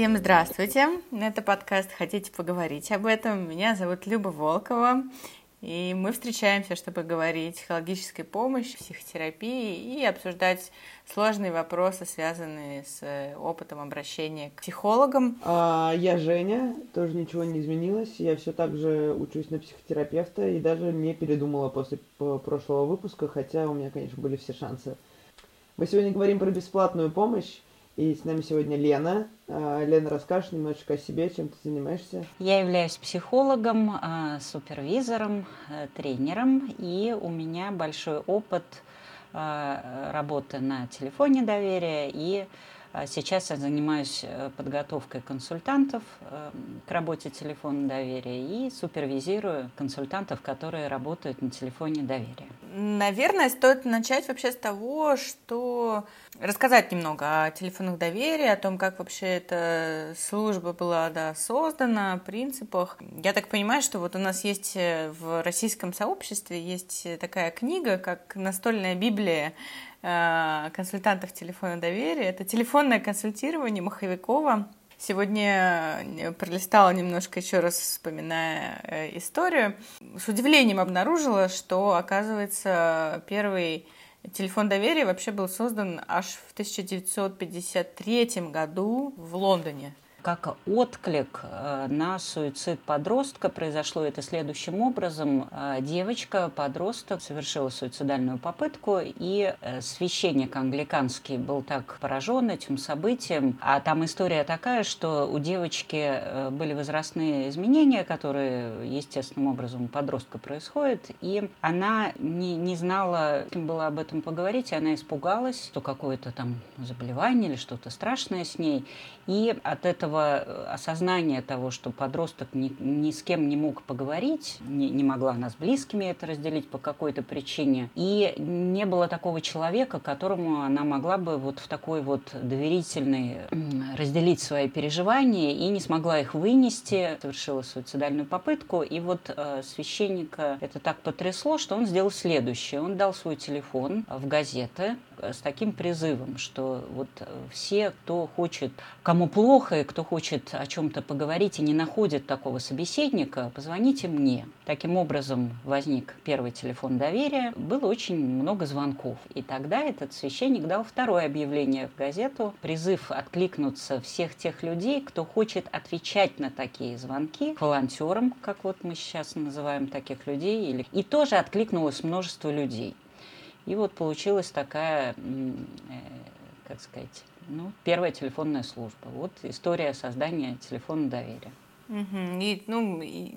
Всем здравствуйте! Это подкаст «Хотите поговорить об этом?» Меня зовут Люба Волкова, и мы встречаемся, чтобы говорить о психологической помощи, психотерапии и обсуждать сложные вопросы, связанные с опытом обращения к психологам. А, я Женя, тоже ничего не изменилось. Я все так же учусь на психотерапевта и даже не передумала после прошлого выпуска, хотя у меня, конечно, были все шансы. Мы сегодня говорим про бесплатную помощь. И с нами сегодня Лена. А, Лена, расскажешь немножечко о себе, чем ты занимаешься? Я являюсь психологом, а, супервизором, э, тренером, и у меня большой опыт а, работы на телефоне доверия и сейчас я занимаюсь э, подготовкой консультантов э, к работе телефона доверия и супервизирую консультантов, которые работают на телефоне доверия. Наверное, стоит начать вообще с того, что рассказать немного о телефонах доверия, о том, как вообще эта служба была да, создана, о принципах. Я так понимаю, что вот у нас есть э, в российском сообществе есть такая книга, как «Настольная Библия», Э, консультантов телефона доверия. Это телефонное консультирование Маховикова. Сегодня э, пролистала немножко еще раз, вспоминая э, историю. С удивлением обнаружила, что, оказывается, первый телефон доверия вообще был создан аж в 1953 году в Лондоне как отклик э, на суицид подростка. Произошло это следующим образом. Э, девочка, подросток, совершила суицидальную попытку, и э, священник англиканский был так поражен этим событием. А там история такая, что у девочки были возрастные изменения, которые естественным образом у подростка происходят, и она не, не знала, кем было об этом поговорить, и она испугалась, что какое-то там заболевание или что-то страшное с ней. И от этого э, осознания того, что подросток ни, ни с кем не мог поговорить, не, не могла она с близкими это разделить по какой-то причине, и не было такого человека, которому она могла бы вот в такой вот доверительный разделить свои переживания, и не смогла их вынести, совершила суицидальную попытку, и вот э, священника это так потрясло, что он сделал следующее. Он дал свой телефон в газеты, с таким призывом, что вот э, все, кто хочет, кому плохо и кто хочет о чем-то поговорить и не находит такого собеседника, позвоните мне. Таким образом возник первый телефон доверия. Было очень много звонков. И тогда этот священник дал второе объявление в газету, призыв откликнуться всех тех людей, кто хочет отвечать на такие звонки, волонтерам, как вот мы сейчас называем таких людей, или... и тоже откликнулось множество людей. И вот получилась такая, э, как сказать, ну, первая телефонная служба. Вот история создания телефона доверия. Угу. И, ну, и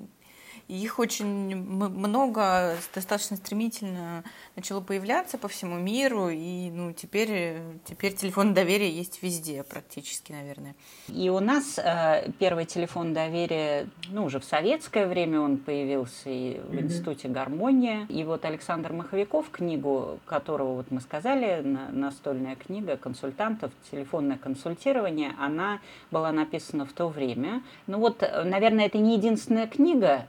их очень много, достаточно стремительно начало появляться по всему миру, и ну, теперь, теперь телефон доверия есть везде практически, наверное. И у нас э, первый телефон доверия, ну, уже в советское время он появился и в Институте гармония. И вот Александр Маховиков, книгу которого вот мы сказали, настольная книга консультантов, телефонное консультирование, она была написана в то время. Ну вот, наверное, это не единственная книга,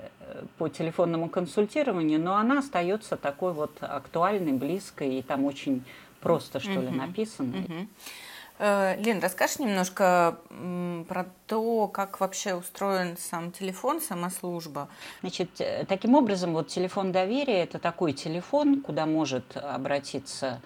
по телефонному консультированию, но она остается такой вот актуальной, близкой, и там очень просто, что ли, написано. Э, Лен, расскажешь немножко про то, как вообще устроен сам телефон, сама служба? Значит, э, таким образом, вот телефон доверия – это такой телефон, куда может обратиться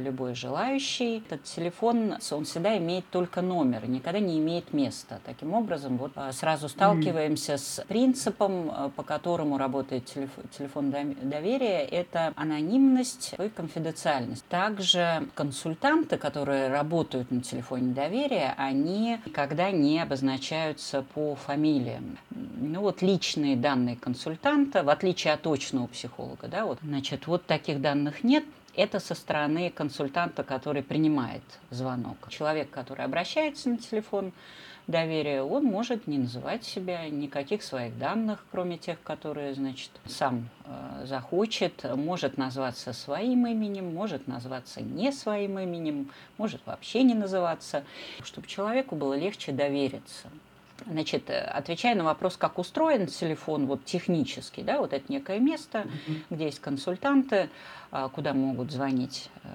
любой желающий. Этот телефон, он всегда имеет только номер, никогда не имеет места. Таким образом, вот а, сразу сталкиваемся с принципом, а, по которому работает телефон доверия, это анонимность и конфиденциальность. Также консультанты, которые работают на телефоне доверия, они никогда не обозначаются по фамилиям. Ну вот личные данные консультанта, в отличие от точного психолога, да, вот, значит, вот таких данных нет. Это со стороны консультанта, который принимает звонок. Человек, который обращается на телефон доверия, он может не называть себя, никаких своих данных, кроме тех, которые, значит, сам э, захочет, может назваться своим именем, может назваться не своим именем, может вообще не называться, чтобы человеку было легче довериться. Значит, э, отвечая на вопрос, как устроен телефон вот технически, да, вот это некое место, mm-hmm. где есть консультанты, а, куда могут звонить э,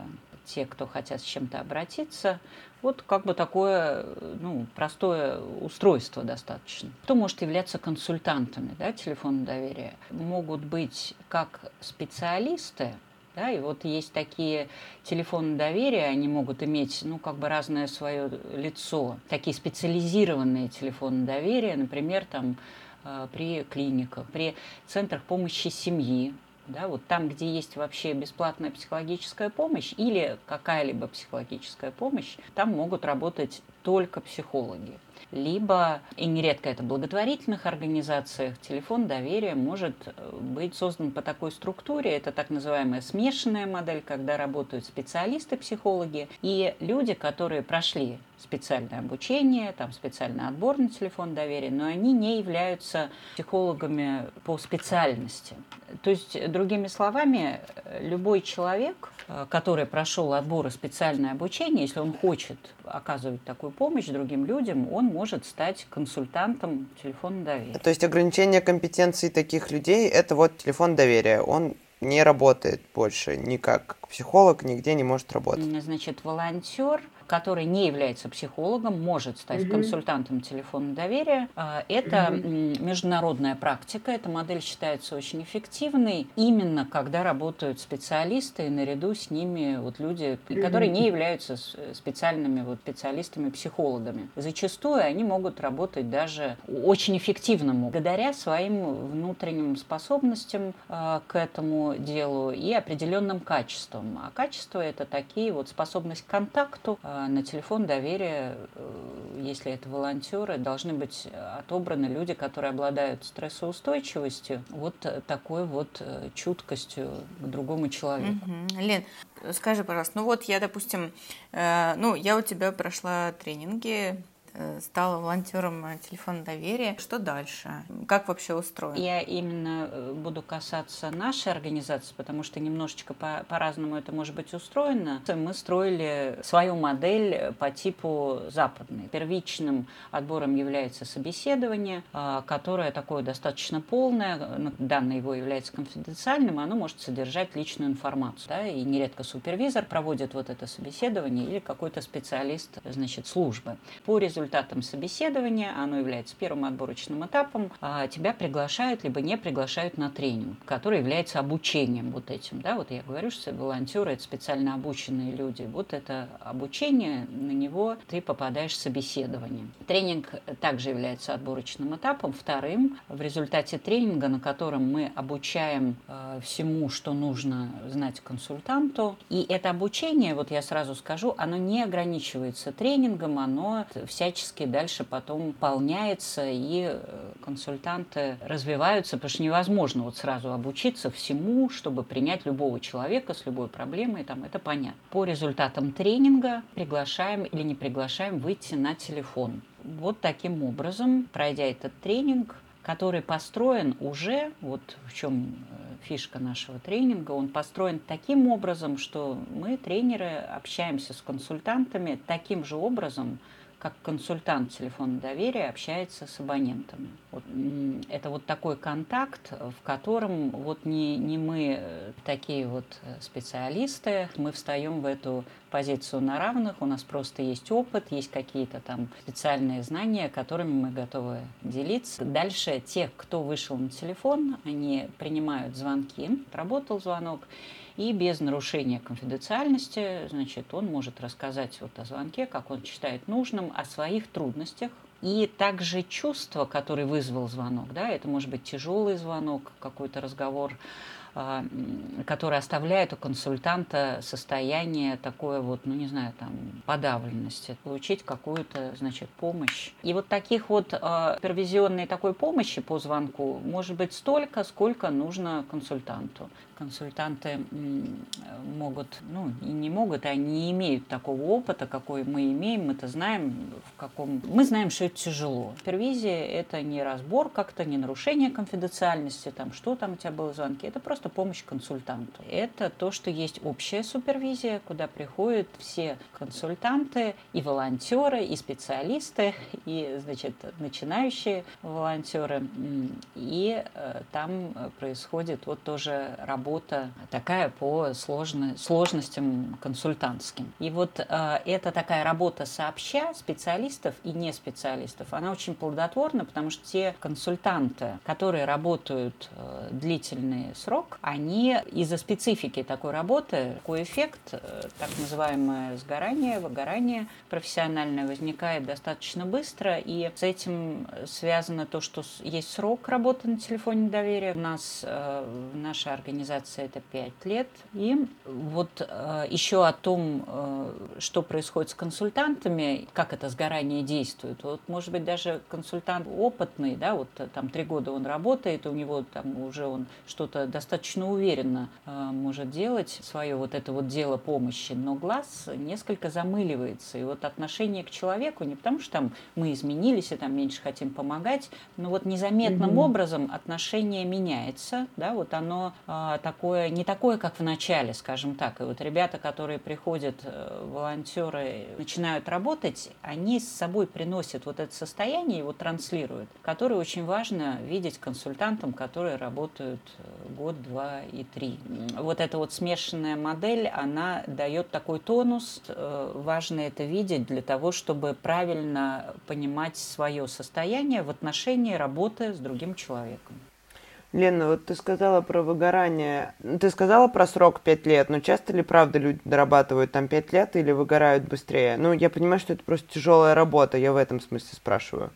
те, кто хотят с чем-то обратиться. Вот как бы такое ну, простое устройство достаточно. Кто может являться консультантами да, телефона доверия? Могут быть как специалисты, да, и вот есть такие телефоны доверия, они могут иметь, ну, как бы разное свое лицо. Такие специализированные телефоны доверия, например, там э, при клиниках, при центрах помощи семьи, да, вот там, где есть вообще бесплатная психологическая помощь или какая-либо психологическая помощь, там могут работать только психологи либо, и нередко это благотворительных организациях, телефон доверия может э, быть создан по такой структуре. Это так называемая смешанная модель, когда работают специалисты-психологи и люди, которые прошли специальное обучение, там специальный отбор на телефон доверия, но они не являются психологами по специальности. То есть, другими словами, любой человек, э, который прошел отбор и специальное обучение, если он хочет оказывать такую помощь другим людям, он может стать консультантом телефона доверия. То есть ограничение компетенций таких людей – это вот телефон доверия. Он не работает больше никак. Психолог нигде не может работать. Значит, волонтер – который не является психологом, может стать угу. консультантом телефона доверия. А, это угу. международная практика. Эта модель считается очень эффективной именно когда работают специалисты и наряду с ними вот люди, которые не являются специальными вот специалистами-психологами. Зачастую они могут работать даже очень эффективному, благодаря своим внутренним способностям э, к этому делу и определенным качествам. А качества это такие вот способность к контакту, э, на телефон доверия, э, если это волонтеры, должны быть отобраны люди, которые обладают стрессоустойчивостью, вот такой вот э, чуткостью к другому человеку. Угу. Лен, скажи, пожалуйста, ну вот я, допустим, э, ну я у тебя прошла тренинги Э, стала волонтером телефона доверия. Что дальше? Как вообще устроено? Я именно э, буду касаться нашей организации, потому что немножечко по- по-разному это может быть устроено. Мы строили свою модель по типу западной. Первичным отбором является собеседование, а, которое такое достаточно полное, данное его является конфиденциальным, оно может содержать личную информацию. Да, и нередко супервизор проводит вот это собеседование или какой-то специалист значит, службы. По результатам результатом собеседования, оно является первым отборочным этапом, а, тебя приглашают либо не приглашают на тренинг, который является обучением вот этим. Да? Вот я говорю, что волонтеры – это специально обученные люди. Вот это обучение, на него ты попадаешь в собеседование. Тренинг также является отборочным этапом. Вторым, в результате тренинга, на котором мы обучаем э, всему, что нужно знать консультанту. И это обучение, вот я сразу скажу, оно не ограничивается тренингом, оно всячески всячески дальше потом полняется, и э, консультанты развиваются, потому что невозможно вот сразу обучиться всему, чтобы принять любого человека с любой проблемой, там это понятно. По результатам тренинга приглашаем или не приглашаем выйти на телефон. Вот таким образом, пройдя этот тренинг, который построен уже, вот в чем э, фишка нашего тренинга, он построен таким образом, что мы, тренеры, общаемся с консультантами таким же образом, как консультант телефона доверия общается с абонентами. Вот, это вот такой контакт, в котором вот не, не мы э, такие вот э, специалисты, мы встаем в эту позицию на равных, у нас просто есть опыт, есть какие-то там специальные знания, которыми мы готовы делиться. Дальше те, кто вышел на телефон, они принимают звонки, работал звонок, и без нарушения конфиденциальности, значит, он может рассказать вот о звонке, как он считает нужным, о своих трудностях, и также чувство, которое вызвал звонок, да, это может быть тяжелый звонок, какой-то разговор а, который оставляет у консультанта состояние такое вот, ну не знаю, там, подавленности, получить какую-то, значит, помощь. И вот таких вот э, супервизионной такой помощи по звонку может быть столько, сколько нужно консультанту. Консультанты могут, ну, и не могут, а не имеют такого опыта, какой мы имеем, мы-то знаем, в каком... Мы знаем, что это тяжело. Супервизия – это не разбор как-то, не нарушение конфиденциальности, там, что там у тебя было в звонке, это просто помощь консультанту. Это то, что есть общая супервизия, куда приходят все консультанты и волонтеры, и специалисты, и, значит, начинающие волонтеры. И э, там происходит вот тоже работа такая по сложно, сложностям консультантским. И вот э, это такая работа сообща специалистов и не специалистов, она очень плодотворна, потому что те консультанты, которые работают э, длительный срок, они из-за специфики такой работы, такой эффект, так называемое сгорание, выгорание профессиональное возникает достаточно быстро, и с этим связано то, что есть срок работы на телефоне доверия. У нас э, в нашей организации это 5 лет. И вот э, еще о том, э, что происходит с консультантами, как это сгорание действует. Вот, может быть, даже консультант опытный, да, вот там три года он работает, у него там уже он что-то достаточно уверенно может делать свое вот это вот дело помощи, но глаз несколько замыливается. И вот отношение к человеку не потому, что там мы изменились и там меньше хотим помогать, но вот незаметным mm-hmm. образом отношение меняется, да, вот оно а, такое, не такое, как в начале, скажем так. И вот ребята, которые приходят, э, волонтеры, начинают работать, они с собой приносят вот это состояние, его транслируют, которое очень важно видеть консультантам, которые работают э, год, два и три. Вот эта вот смешанная модель, она дает такой тонус. Э, важно это видеть для того, чтобы правильно понимать свое состояние в отношении работы с другим человеком. Лена, вот ты сказала про выгорание. Ты сказала про срок 5 лет, но часто ли, правда, люди дорабатывают там 5 лет или выгорают быстрее? Ну, я понимаю, что это просто тяжелая работа, я в этом смысле спрашиваю.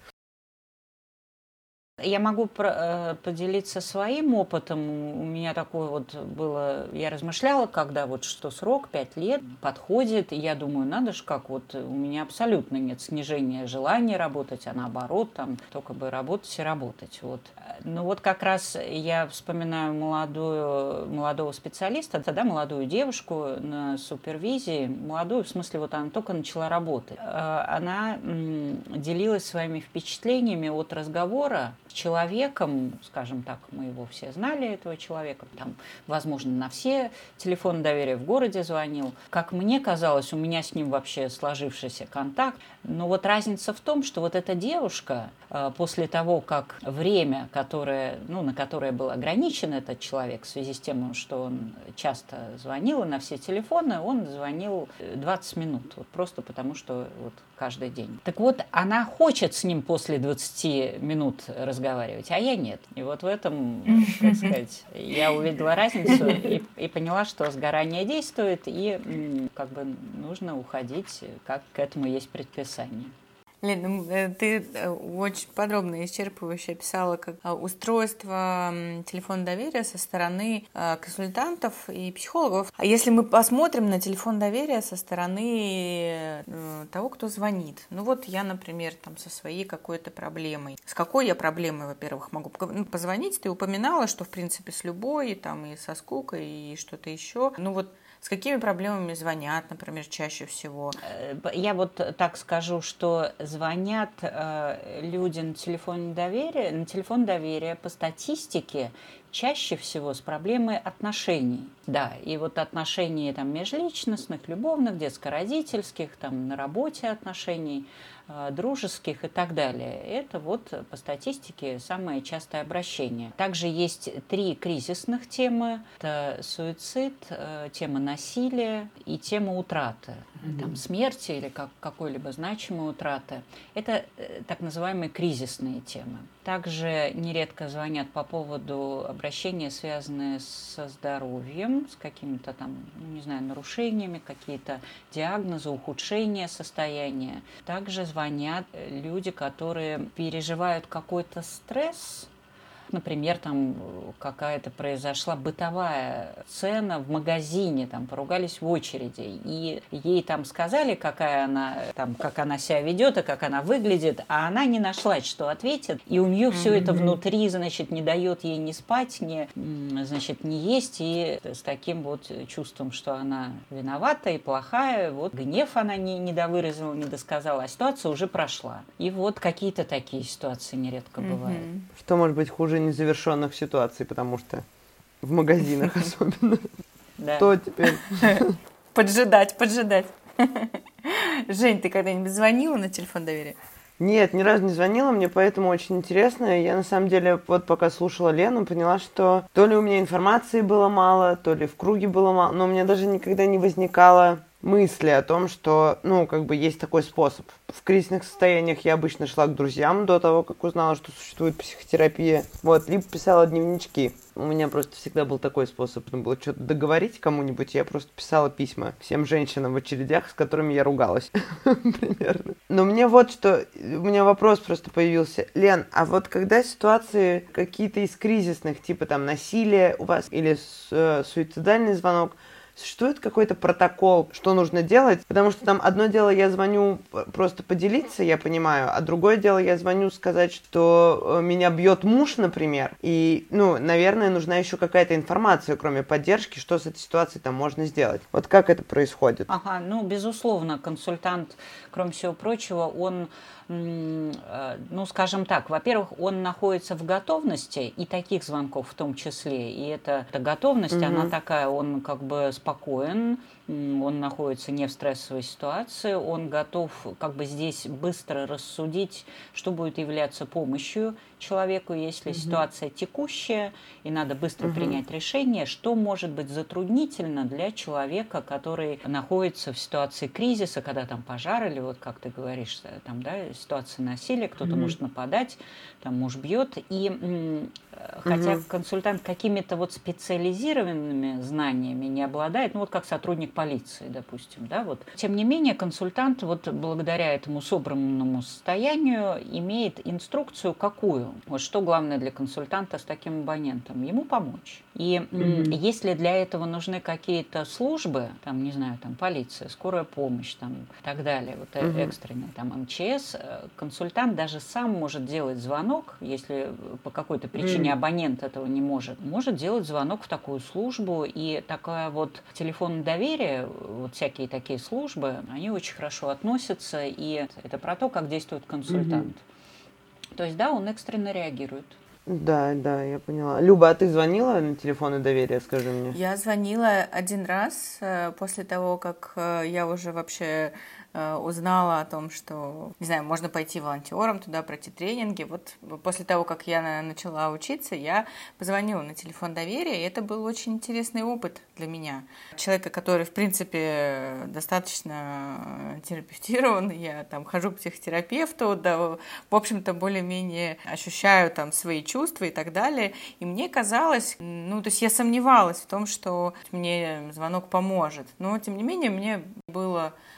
Я могу э, поделиться своим опытом. У меня такое вот было, я размышляла, когда вот что срок 5 лет подходит, и я думаю, надо же как, вот у меня абсолютно нет снижения желания работать, а наоборот, там только бы работать и работать. Вот. Ну вот как раз я вспоминаю молодую, молодого специалиста, тогда молодую девушку на супервизии, молодую, в смысле вот она только начала работать. Э, она делилась своими впечатлениями от разговора человеком, скажем так, мы его все знали, этого человека, там, возможно, на все телефоны доверия в городе звонил. Как мне казалось, у меня с ним вообще сложившийся контакт. Но вот разница в том, что вот эта девушка э, после того, как время, которое, ну, на которое был ограничен этот человек в связи с тем, что он часто звонил на все телефоны, он звонил 20 минут, вот просто потому что вот каждый день. Так вот, она хочет с ним после 20 минут разговаривать, а я нет. И вот в этом, так сказать, я увидела разницу и, и поняла, что сгорание действует, и как бы нужно уходить, как к этому есть предписание. Лен, ну, э, ты э, очень подробно и исчерпывающе описала как а, устройство телефона доверия со стороны консультантов и психологов. А если мы посмотрим на телефон доверия со стороны э, того, кто звонит. Ну вот я, например, там со своей какой-то проблемой. С какой я проблемой, во-первых, могу ну, позвонить? Ты упоминала, что в принципе с любой, там и со скукой, и что-то еще. Ну вот с какими проблемами звонят, например, чаще всего? Э, я вот так скажу, что звонят э, люди на телефон доверия, на телефон доверия по статистике чаще всего с проблемой отношений. Да, и вот отношений там межличностных, любовных, детско-родительских, там на работе отношений, дружеских и так далее. Это вот по статистике самое частое обращение. Также есть три кризисных темы. Это суицид, э, тема насилия и тема утраты. Mm-hmm. Там, смерти или как, какой-либо значимой утраты. Это э, так называемые кризисные темы. Также нередко звонят по поводу обращения, связанные со здоровьем, с какими-то там, ну, не знаю, нарушениями, какие-то диагнозы, ухудшение состояния. Также звонят люди, которые переживают какой-то стресс, например, там какая-то произошла бытовая сцена в магазине, там поругались в очереди, и ей там сказали, какая она, там, как она себя ведет и как она выглядит, а она не нашла, что ответит, и у нее mm-hmm. все это внутри, значит, не дает ей ни спать, ни, значит, не есть, и с таким вот чувством, что она виновата и плохая, вот гнев она не, не довыразила, не досказала, а ситуация уже прошла. И вот какие-то такие ситуации нередко mm-hmm. бывают. Что может быть хуже незавершенных ситуаций, потому что в магазинах особенно. Да. То теперь... Поджидать, поджидать. Жень, ты когда-нибудь звонила на телефон доверия? Нет, ни разу не звонила, мне поэтому очень интересно. Я на самом деле вот пока слушала Лену, поняла, что то ли у меня информации было мало, то ли в круге было мало, но у меня даже никогда не возникало мысли о том, что, ну, как бы есть такой способ. В кризисных состояниях я обычно шла к друзьям до того, как узнала, что существует психотерапия. Вот, либо писала дневнички. У меня просто всегда был такой способ. Нужно было что-то договорить кому-нибудь, я просто писала письма всем женщинам в очередях, с которыми я ругалась. Примерно. Но мне вот что, у меня вопрос просто появился. Лен, а вот когда ситуации какие-то из кризисных, типа там насилие у вас или э, суицидальный звонок, существует какой-то протокол, что нужно делать? Потому что там одно дело я звоню просто поделиться, я понимаю, а другое дело я звоню сказать, что э, меня бьет муж, например, и, ну, наверное, нужна еще какая-то информация, кроме поддержки, что с этой ситуацией там можно сделать. Вот как это происходит? Ага, ну, безусловно, консультант, кроме всего прочего, он Э, ну, скажем так, во-первых, он находится в готовности, и таких звонков в том числе, и эта, эта готовность, угу. она такая, он как бы спокоен, он находится не в стрессовой ситуации, он готов как бы здесь быстро рассудить, что будет являться помощью человеку, если угу. ситуация текущая, и надо быстро угу. принять решение, что может быть затруднительно для человека, который находится в ситуации кризиса, когда там пожар или вот как ты говоришь, э, там, да, ситуация насилия, кто-то угу. может нападать, там муж бьет, и хотя угу. консультант какими-то вот специализированными знаниями не обладает, ну вот как сотрудник полиции, допустим, да, вот. Тем не менее, консультант вот благодаря этому собранному состоянию имеет инструкцию какую, вот что главное для консультанта с таким абонентом, ему помочь. И mm-hmm. если для этого нужны какие-то службы, там, не знаю, там, полиция, скорая помощь, там, и так далее, вот mm-hmm. экстренные, там, МЧС, э, консультант даже сам может делать звонок, если по какой-то причине mm-hmm. абонент этого не может, может делать звонок в такую службу, и такая вот телефон доверия, вот всякие такие службы, они очень хорошо относятся, и это про то, как действует консультант. Mm-hmm. То есть, да, он экстренно реагирует. Да, да, я поняла. Люба, а ты звонила на телефоны доверия, скажи мне? Я звонила один раз э, после того, как э, я уже вообще Э, узнала о том, что, не знаю, можно пойти волонтером туда, пройти тренинги. Вот после того, как я начала учиться, я позвонила на телефон доверия, и это был очень интересный опыт для меня. Человека, который, в принципе, достаточно терапевтирован, я там хожу к психотерапевту, да, в общем-то, более-менее ощущаю там свои чувства и так далее. И мне казалось, ну, то есть я сомневалась в том, что мне звонок поможет. Но, тем не менее, мне было Э,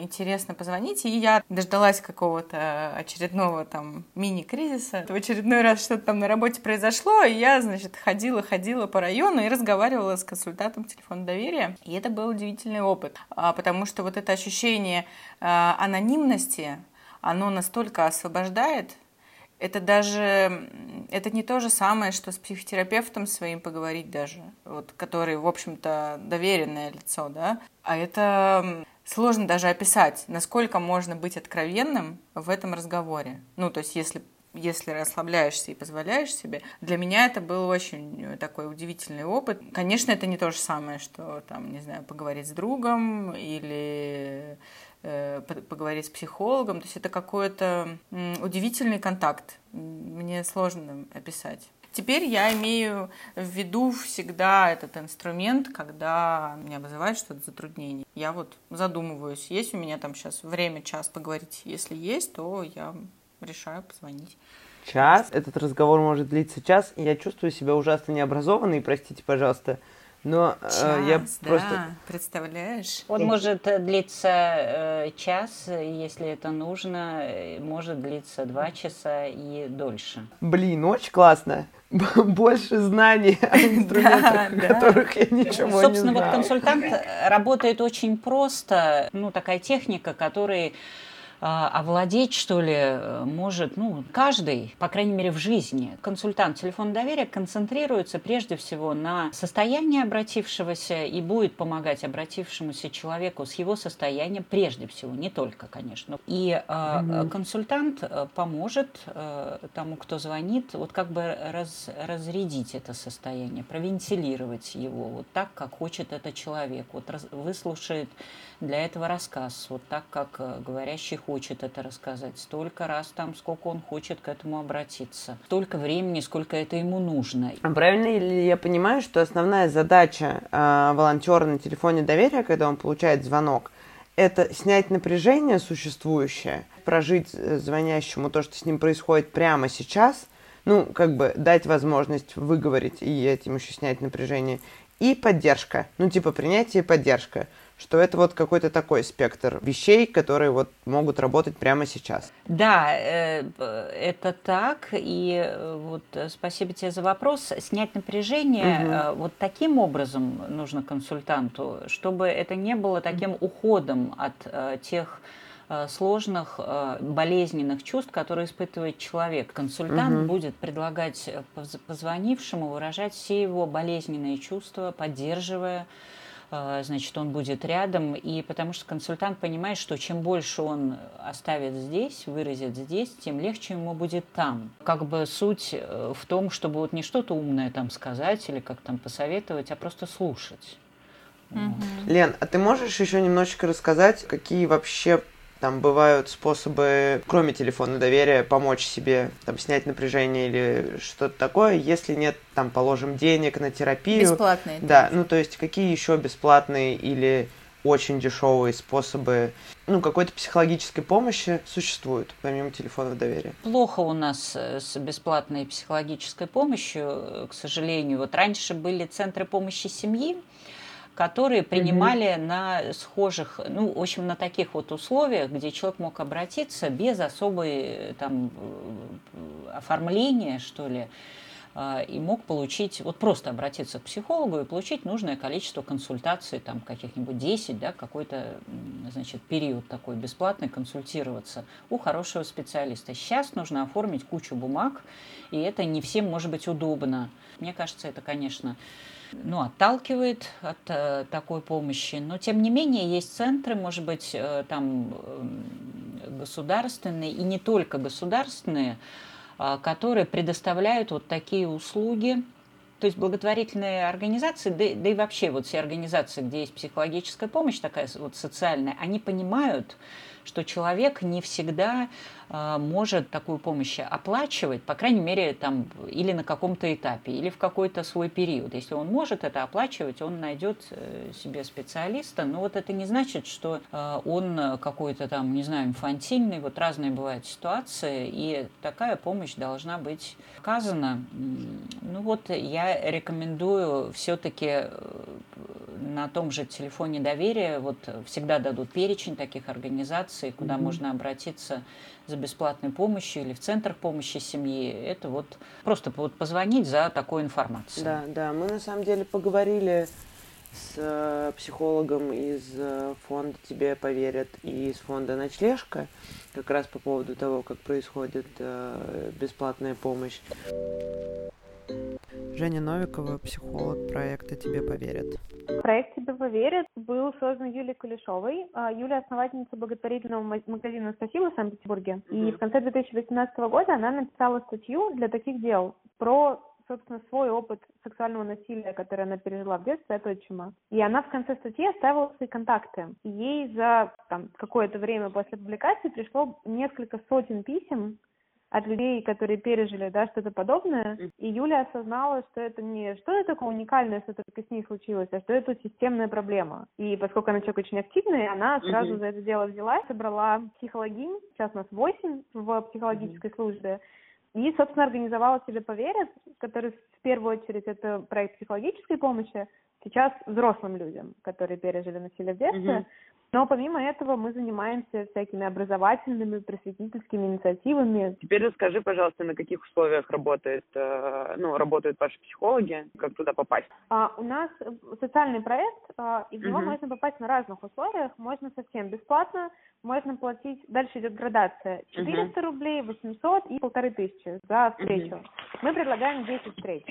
интересно позвонить. И я дождалась какого-то очередного там мини-кризиса. В очередной раз что-то там на работе произошло, и я, значит, ходила-ходила по району и разговаривала с консультантом телефона доверия. И это был удивительный опыт, а, потому что вот это ощущение э, анонимности, оно настолько освобождает, это даже, это не то же самое, что с психотерапевтом своим поговорить даже, вот, который, в общем-то, доверенное лицо, да, а это сложно даже описать, насколько можно быть откровенным в этом разговоре. Ну, то есть, если если расслабляешься и позволяешь себе. Для меня это был очень такой удивительный опыт. Конечно, это не то же самое, что там, не знаю, поговорить с другом или э, поговорить с психологом. То есть это какой-то удивительный контакт. Мне сложно описать. Теперь я имею в виду всегда этот инструмент, когда меня вызывает что-то затруднение. Я вот задумываюсь, есть у меня там сейчас время, час поговорить. Если есть, то я решаю позвонить. Час? Этот разговор может длиться час, и я чувствую себя ужасно необразованной, простите, пожалуйста. Но час, э, я да, просто... представляешь? Он может длиться э, час, если это нужно, э, может длиться два часа и дольше. Блин, очень классно. больше знаний о инструментах, о которых я ничего не знаю. Собственно, вот консультант работает очень просто. Ну, такая техника, которой овладеть, что ли, может, ну, каждый, по крайней мере, в жизни. Консультант телефон доверия концентрируется прежде всего на состоянии обратившегося и будет помогать обратившемуся человеку с его состоянием прежде всего, не только, конечно. И mm-hmm. консультант э, поможет э, тому, кто звонит, вот как бы раз, разрядить это состояние, провентилировать его вот так, как хочет это человек, вот раз, выслушает для этого рассказ, вот так, как говорящий хочет хочет это рассказать, столько раз там, сколько он хочет к этому обратиться, столько времени, сколько это ему нужно. А правильно ли я понимаю, что основная задача э, волонтера на телефоне доверия, когда он получает звонок, это снять напряжение существующее, прожить э, звонящему то, что с ним происходит прямо сейчас, ну, как бы дать возможность выговорить и этим еще снять напряжение, и поддержка, ну, типа принятие и поддержка что это вот какой-то такой спектр вещей, которые вот могут работать прямо сейчас. Да, э, это так. И э, вот э, спасибо тебе за вопрос. Снять напряжение угу. вот таким образом нужно консультанту, чтобы это не было таким уходом от тех сложных, болезненных чувств, которые испытывает человек. Консультант угу. будет предлагать позвонившему выражать все его болезненные чувства, поддерживая значит, он будет рядом, и потому что консультант понимает, что чем больше он оставит здесь, выразит здесь, тем легче ему будет там. Как бы суть э, в том, чтобы вот не что-то умное там сказать или как там посоветовать, а просто слушать. Угу. Лен, а ты можешь еще немножечко рассказать, какие вообще там бывают способы, кроме телефона доверия, помочь себе, там, снять напряжение или что-то такое, если нет, там, положим, денег на терапию. Бесплатные. Да, ну, то есть, какие еще бесплатные или очень дешевые способы ну, какой-то психологической помощи существуют, помимо телефонов доверия? Плохо у нас э, с бесплатной психологической помощью, э, к сожалению. Вот раньше были центры помощи семьи, которые принимали угу. на схожих, ну, в общем, на таких вот условиях, где человек мог обратиться без особой там оформления, что ли, а, и мог получить, вот просто обратиться к психологу и получить нужное количество консультаций, там каких-нибудь 10, да, какой-то, значит, период такой бесплатный, консультироваться у хорошего специалиста. Сейчас нужно оформить кучу бумаг, и это не всем может быть удобно. Мне кажется, это, конечно, ну, отталкивает от э, такой помощи. Но, тем не менее, есть центры, может быть, э, там э, государственные и не только государственные, э, которые предоставляют вот такие услуги. То есть благотворительные организации, да, да и вообще вот все организации, где есть психологическая помощь, такая вот социальная, они понимают, что человек не всегда может такую помощь оплачивать, по крайней мере, там, или на каком-то этапе, или в какой-то свой период. Если он может это оплачивать, он найдет э, себе специалиста, но вот это не значит, что э, он какой-то там, не знаю, инфантильный, вот разные бывают ситуации, и такая помощь должна быть оказана. Ну вот я рекомендую все-таки на том же телефоне доверия вот всегда дадут перечень таких организаций, куда mm-hmm. можно обратиться за бесплатной помощью или в центрах помощи семьи. Это вот просто вот позвонить за такой информацией. Да, да. Мы на самом деле поговорили с э, психологом из э, фонда «Тебе поверят» и из фонда «Ночлежка» как раз по поводу того, как происходит э, бесплатная помощь. Женя Новикова, психолог проекта «Тебе поверят». Проект «Тебе поверят» был создан Юлией Кулешовой. А, Юлия – основательница благотворительного магазина «Спасибо» в Санкт-Петербурге. И в конце 2018 года она написала статью для таких дел про собственно, свой опыт сексуального насилия, который она пережила в детстве от отчима. И она в конце статьи оставила свои контакты. Ей за там, какое-то время после публикации пришло несколько сотен писем от людей, которые пережили, да, что-то подобное. И Юля осознала, что это не что-то такое уникальное, что только с ней случилось, а что это системная проблема. И поскольку она человек очень активный, она сразу mm-hmm. за это дело взялась, собрала психологинь, сейчас у нас восемь в психологической mm-hmm. службе, и, собственно, организовала себе «Поверят», который в первую очередь это проект психологической помощи, сейчас взрослым людям, которые пережили насилие в детстве. Mm-hmm. Но помимо этого мы занимаемся всякими образовательными, просветительскими инициативами. Теперь расскажи, пожалуйста, на каких условиях работает, э, ну, работают ваши психологи, как туда попасть? А, у нас социальный проект, а, и в него угу. можно попасть на разных условиях. Можно совсем бесплатно, можно платить, дальше идет градация, 400 угу. рублей, 800 и полторы тысячи за встречу. Угу. Мы предлагаем 10 встреч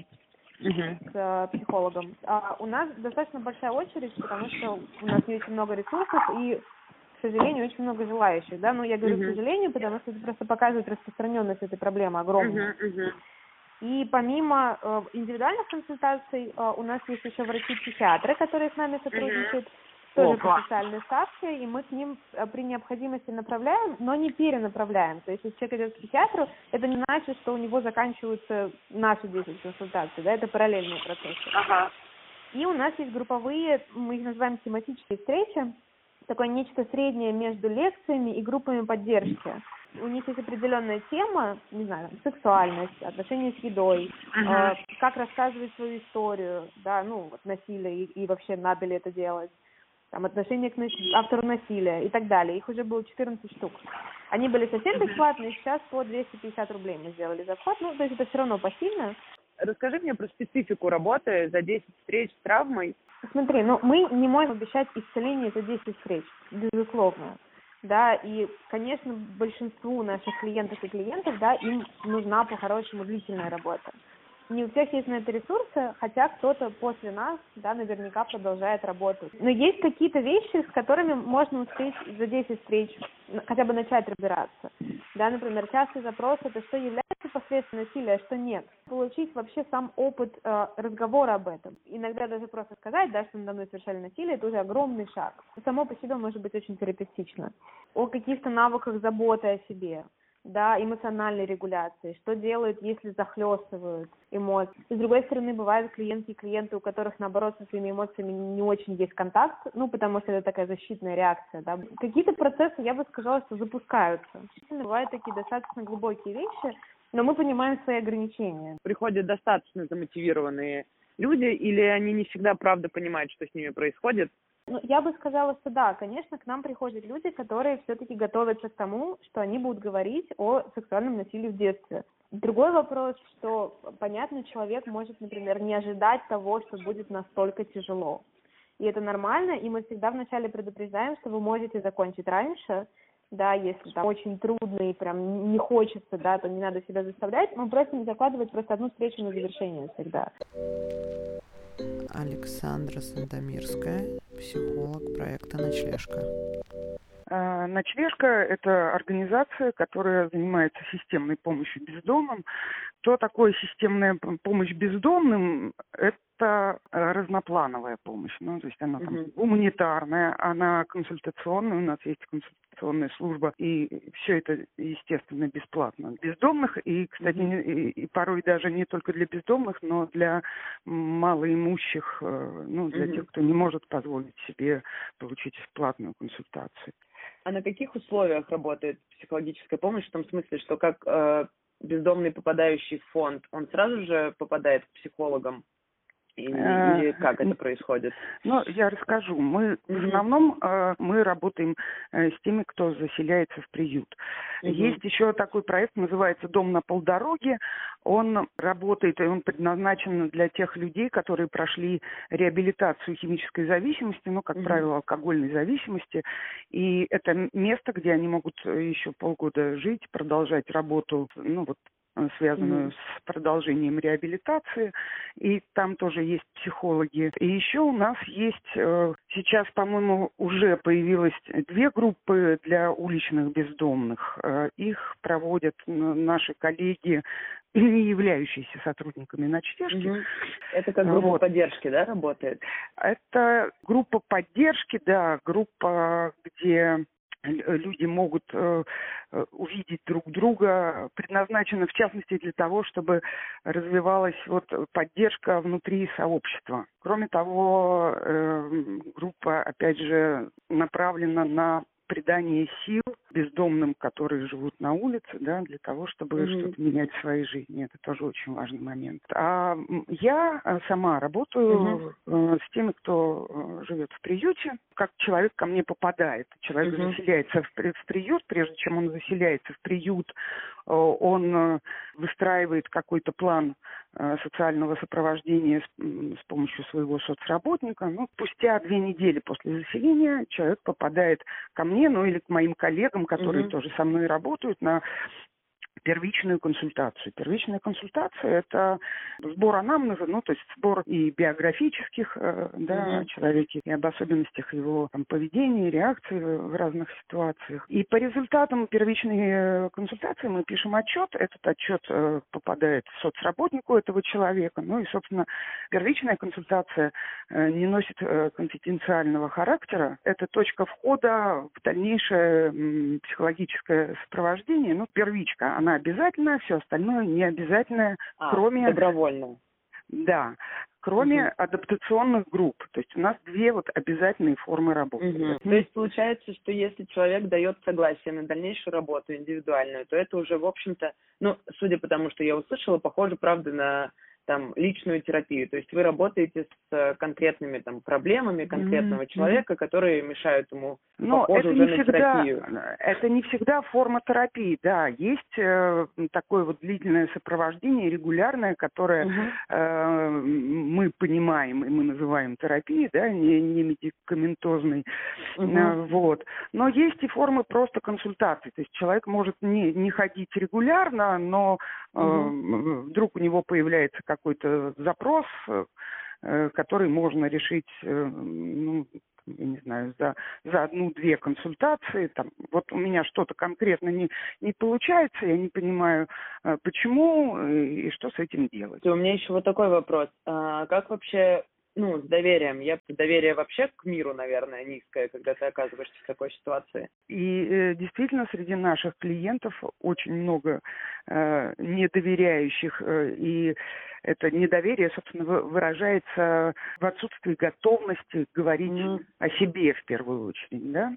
с э, психологом. А у нас достаточно большая очередь, потому что у нас не очень много ресурсов и, к сожалению, очень много желающих. Да? Но я говорю к сожалению, потому что это просто показывает распространенность этой проблемы огромную. И помимо э, индивидуальных консультаций, э, у нас есть еще врачи-психиатры, которые с нами сотрудничают. Тоже по специальной ставке, и мы к ним э, при необходимости направляем, но не перенаправляем. То есть, если человек идет к психиатру, это не значит, что у него заканчиваются наши 10 консультаций, да, это параллельные процессы. Ага. И у нас есть групповые, мы их называем тематические встречи, такое нечто среднее между лекциями и группами поддержки. У них есть определенная тема, не знаю, сексуальность, отношения с едой, uh-huh. э, как рассказывать свою историю, да, ну, вот насилие и, и вообще надо ли это делать, там, отношение к автору насилия и так далее. Их уже было 14 штук. Они были совсем бесплатные, сейчас по 250 рублей мы сделали за вход, ну, то есть это все равно посильно. Расскажи мне про специфику работы за 10 встреч с травмой. Смотри, ну мы не можем обещать исцеление за 10 встреч, безусловно. Да, и, конечно, большинству наших клиентов и клиентов, да, им нужна по-хорошему длительная работа не у всех есть на это ресурсы, хотя кто-то после нас, да, наверняка продолжает работать. Но есть какие-то вещи, с которыми можно успеть за 10 встреч хотя бы начать разбираться. Да, например, частый запрос – это что является последствием насилия, а что нет. Получить вообще сам опыт э, разговора об этом. Иногда даже просто сказать, да, что надо мной совершали насилие, это уже огромный шаг. Само по себе может быть очень терапевтично. О каких-то навыках заботы о себе, да, эмоциональной регуляции, что делают, если захлестывают эмоции. С другой стороны, бывают клиенты и клиенты, у которых, наоборот, со своими эмоциями не очень есть контакт, ну, потому что это такая защитная реакция, да. Какие-то процессы, я бы сказала, что запускаются. Бывают такие достаточно глубокие вещи, но мы понимаем свои ограничения. Приходят достаточно замотивированные люди, или они не всегда правда понимают, что с ними происходит, ну, я бы сказала, что да, конечно, к нам приходят люди, которые все-таки готовятся к тому, что они будут говорить о сексуальном насилии в детстве. Другой вопрос, что, понятно, человек может, например, не ожидать того, что будет настолько тяжело. И это нормально, и мы всегда вначале предупреждаем, что вы можете закончить раньше, да, если там очень трудно и прям не хочется, да, то не надо себя заставлять. Мы просим закладывать просто одну встречу на завершение всегда. Александра Сантомирская, психолог проекта «Ночлежка». А, Ночлежка – это организация, которая занимается системной помощью бездомным. Что такое системная помощь бездомным? Это разноплановая помощь. Ну, то есть она там гуманитарная, она консультационная, у нас есть консультационная служба, и все это, естественно, бесплатно. Бездомных, и, кстати, и, и порой даже не только для бездомных, но для малоимущих, э, ну, для тех, кто не может позволить себе получить платную консультацию. А на каких условиях работает психологическая помощь? В том смысле, что как э, бездомный, попадающий в фонд, он сразу же попадает к психологам? Или, э, или как это происходит? Ну, я расскажу. Мы в основном э, мы работаем э, с теми, кто заселяется в приют. Угу. Есть еще такой проект, называется «Дом на полдороге». Он работает, и он предназначен для тех людей, которые прошли реабилитацию химической зависимости, ну, как угу. правило, алкогольной зависимости. И это место, где они могут еще полгода жить, продолжать работу, ну, вот связанную mm-hmm. с продолжением реабилитации, и там тоже есть психологи. И еще у нас есть э, сейчас, по-моему, уже появилось две группы для уличных бездомных. Э, их проводят наши коллеги, не являющиеся сотрудниками ночлежки. Это как группа вот. поддержки, да, работает? Это группа поддержки, да, группа, где люди могут э, э, увидеть друг друга, предназначена в частности для того, чтобы развивалась вот поддержка внутри сообщества. Кроме того, э, группа, опять же, направлена на придание сил бездомным, которые живут на улице, да, для того, чтобы mm-hmm. что-то менять в своей жизни. Это тоже очень важный момент. А я э, сама работаю mm-hmm. с теми, кто э, живет в приюте. Как человек ко мне попадает. Человек mm-hmm. заселяется в, в приют, прежде чем он заселяется в приют, он выстраивает какой-то план социального сопровождения с, с помощью своего соцработника. Ну, спустя две недели после заселения человек попадает ко мне, ну или к моим коллегам, которые mm-hmm. тоже со мной работают на первичную консультацию. Первичная консультация – это сбор анамнеза, ну, то есть сбор и биографических э, да, угу. человеке, и об особенностях его там, поведения, реакции в разных ситуациях. И по результатам первичной э, консультации мы пишем отчет. Этот отчет э, попадает соцработнику этого человека. Ну и, собственно, первичная консультация не носит конфиденциального характера. Это точка входа в дальнейшее психологическое сопровождение. Ну, первичка, она обязательная, все остальное не обязательное, а, кроме... Добровольно. Да, кроме угу. адаптационных групп. То есть у нас две вот обязательные формы работы. Угу. То есть получается, что если человек дает согласие на дальнейшую работу индивидуальную, то это уже, в общем-то, ну, судя по тому, что я услышала, похоже, правда, на там личную терапию. То есть вы работаете с э, конкретными там проблемами конкретного mm-hmm. человека, которые мешают ему Но это не всегда, терапию. Это не всегда форма терапии, да. Есть э, такое вот длительное сопровождение, регулярное, которое mm-hmm. э, мы понимаем и мы называем терапией, да, не, не медикаментозной. Mm-hmm. Э, вот. Но есть и формы просто консультаций. То есть человек может не, не ходить регулярно, но э, mm-hmm. вдруг у него появляется какой-то запрос, э, который можно решить, э, ну, я не знаю, за, за одну-две консультации, там, вот у меня что-то конкретно не, не получается, я не понимаю, э, почему и что с этим делать. У меня еще вот такой вопрос. А как вообще ну, с доверием. Я доверие вообще к миру, наверное, низкое, когда ты оказываешься в такой ситуации. И э, действительно среди наших клиентов очень много э, недоверяющих, э, и это недоверие, собственно, выражается в отсутствии готовности говорить mm. о себе в первую очередь, да.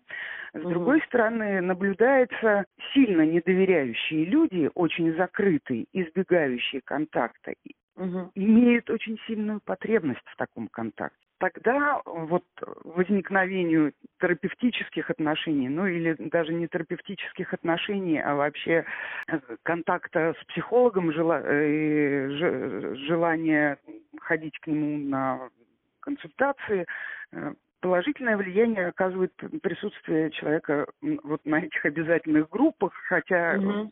С mm. другой стороны, наблюдается сильно недоверяющие люди, очень закрытые, избегающие контакта угу. имеют очень сильную потребность в таком контакте. Тогда вот возникновению терапевтических отношений, ну или даже не терапевтических отношений, а вообще э, контакта с психологом, э, желание ходить к нему на консультации, э, положительное влияние оказывает присутствие человека вот на этих обязательных группах, хотя угу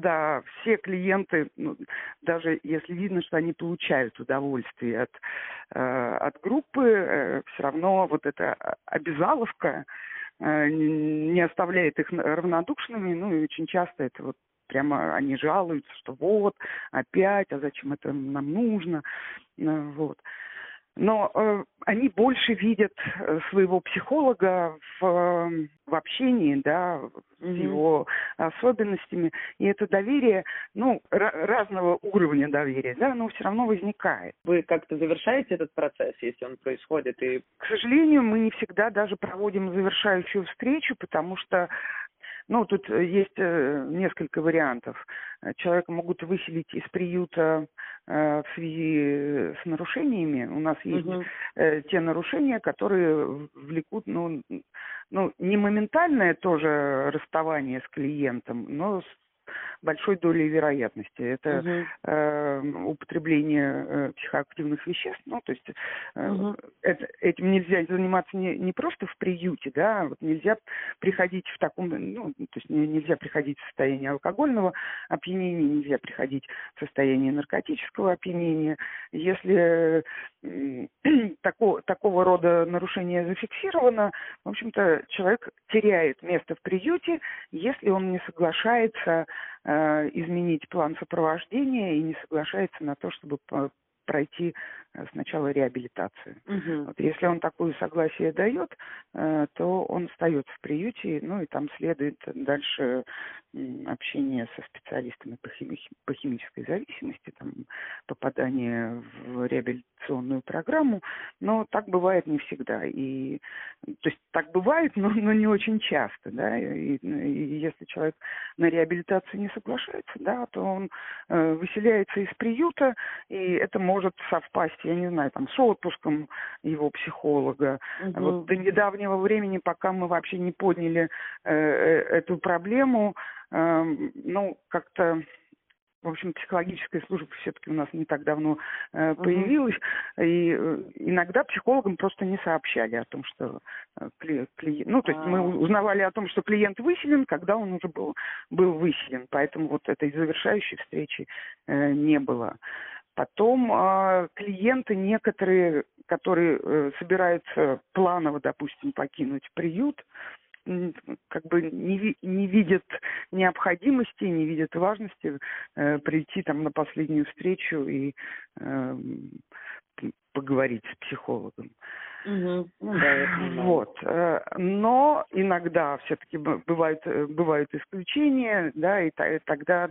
да, все клиенты, ну, даже если видно, что они получают удовольствие от, э, от группы, э, все равно вот эта обязаловка э, не оставляет их равнодушными, ну и очень часто это вот прямо они жалуются, что вот, опять, а зачем это нам нужно, э, вот но э, они больше видят э, своего психолога в, э, в общении, да, с mm-hmm. его особенностями, и это доверие, ну, разного уровня доверия, да, но все равно возникает. Вы как-то завершаете этот процесс, если он происходит? И... К сожалению, мы не всегда даже проводим завершающую встречу, потому что ну, тут э, есть э, несколько вариантов. Э, человека могут выселить из приюта в связи с нарушениями. У нас есть угу. те нарушения, которые влекут, ну, ну, не моментальное тоже расставание с клиентом, но с большой долей вероятности. Это угу. э, употребление э, психоактивных веществ. Ну, то есть э, угу. это, этим нельзя заниматься не, не просто в приюте, да, вот нельзя приходить в таком, ну, то есть нельзя приходить в состояние алкогольного опьянения, нельзя приходить в состояние наркотического опьянения. Если э, такого, такого рода нарушение зафиксировано, в общем-то, человек теряет место в приюте, если он не соглашается изменить план сопровождения и не соглашается на то, чтобы пройти э, сначала реабилитацию. Угу. Вот если он такое согласие дает, э, то он остается в приюте, ну и там следует дальше общение со специалистами по, хими по химической зависимости, там, попадание в реабилитационную программу, но так бывает не всегда. И, то есть так бывает, но, но не очень часто. Да? И, и если человек на реабилитацию не соглашается, да, то он э, выселяется из приюта, и это может совпасть, я не знаю, там, с отпуском его психолога. Угу. Вот до недавнего времени, пока мы вообще не подняли э, э, эту проблему, ну, как-то в общем, психологическая служба все-таки у нас не так давно э, появилась, uh-huh. и э, иногда психологам просто не сообщали о том, что э, кли, кли, ну, то есть мы а. узнавали о том, что клиент выселен, когда он уже был, был выселен, поэтому вот этой завершающей встречи э, не было. Потом э, клиенты некоторые, которые э, собираются планово, допустим, покинуть приют, как бы не, не видят необходимости, не видят важности э, прийти там на последнюю встречу и э, поговорить с психологом. Угу. Вот. Э, но иногда все-таки бывают, э, бывают исключения, да, и тогда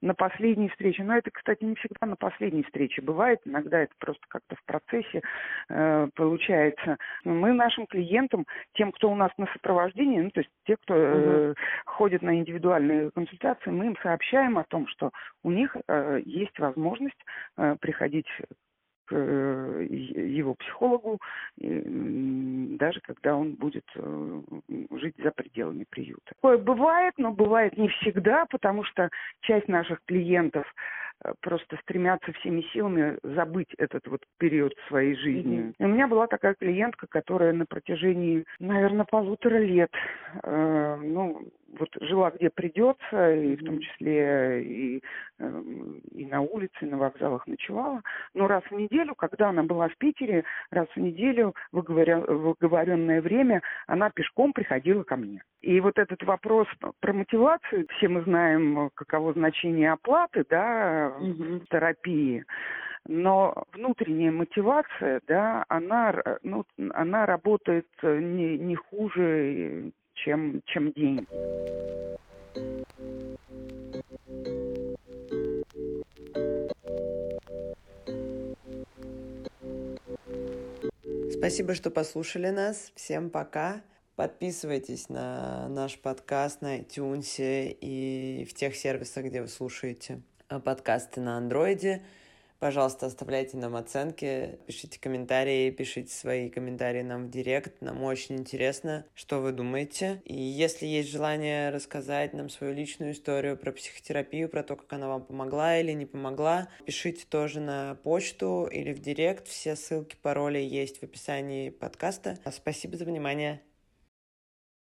на последней встрече, но это, кстати, не всегда на последней встрече бывает, иногда это просто как-то в процессе э, получается. Мы нашим клиентам, тем, кто у нас на сопровождении, ну, то есть те, кто э, угу. ходит на индивидуальные консультации, мы им сообщаем о том, что у них э, есть возможность э, приходить к э, его психологу, даже когда он будет э, жить за пределами приюта. Такое бывает, но бывает не всегда, потому что часть наших клиентов просто стремятся всеми силами забыть этот вот период своей жизни. Mm-hmm. И у меня была такая клиентка, которая на протяжении, наверное, полутора лет, э, ну, вот жила где придется, и в том числе и, э, и на улице, и на вокзалах ночевала. Но раз в неделю, когда она была в Питере, раз в неделю в оговоренное время она пешком приходила ко мне. И вот этот вопрос про мотивацию, все мы знаем, каково значение оплаты, да, угу. терапии. Но внутренняя мотивация, да, она, ну, она работает не, не хуже, чем, чем деньги. Спасибо, что послушали нас. Всем пока. Подписывайтесь на наш подкаст на iTunes и в тех сервисах, где вы слушаете э, подкасты на андроиде. Пожалуйста, оставляйте нам оценки, пишите комментарии, пишите свои комментарии нам в директ. Нам очень интересно, что вы думаете. И если есть желание рассказать нам свою личную историю про психотерапию, про то, как она вам помогла или не помогла, пишите тоже на почту или в директ. Все ссылки, пароли есть в описании подкаста. Спасибо за внимание.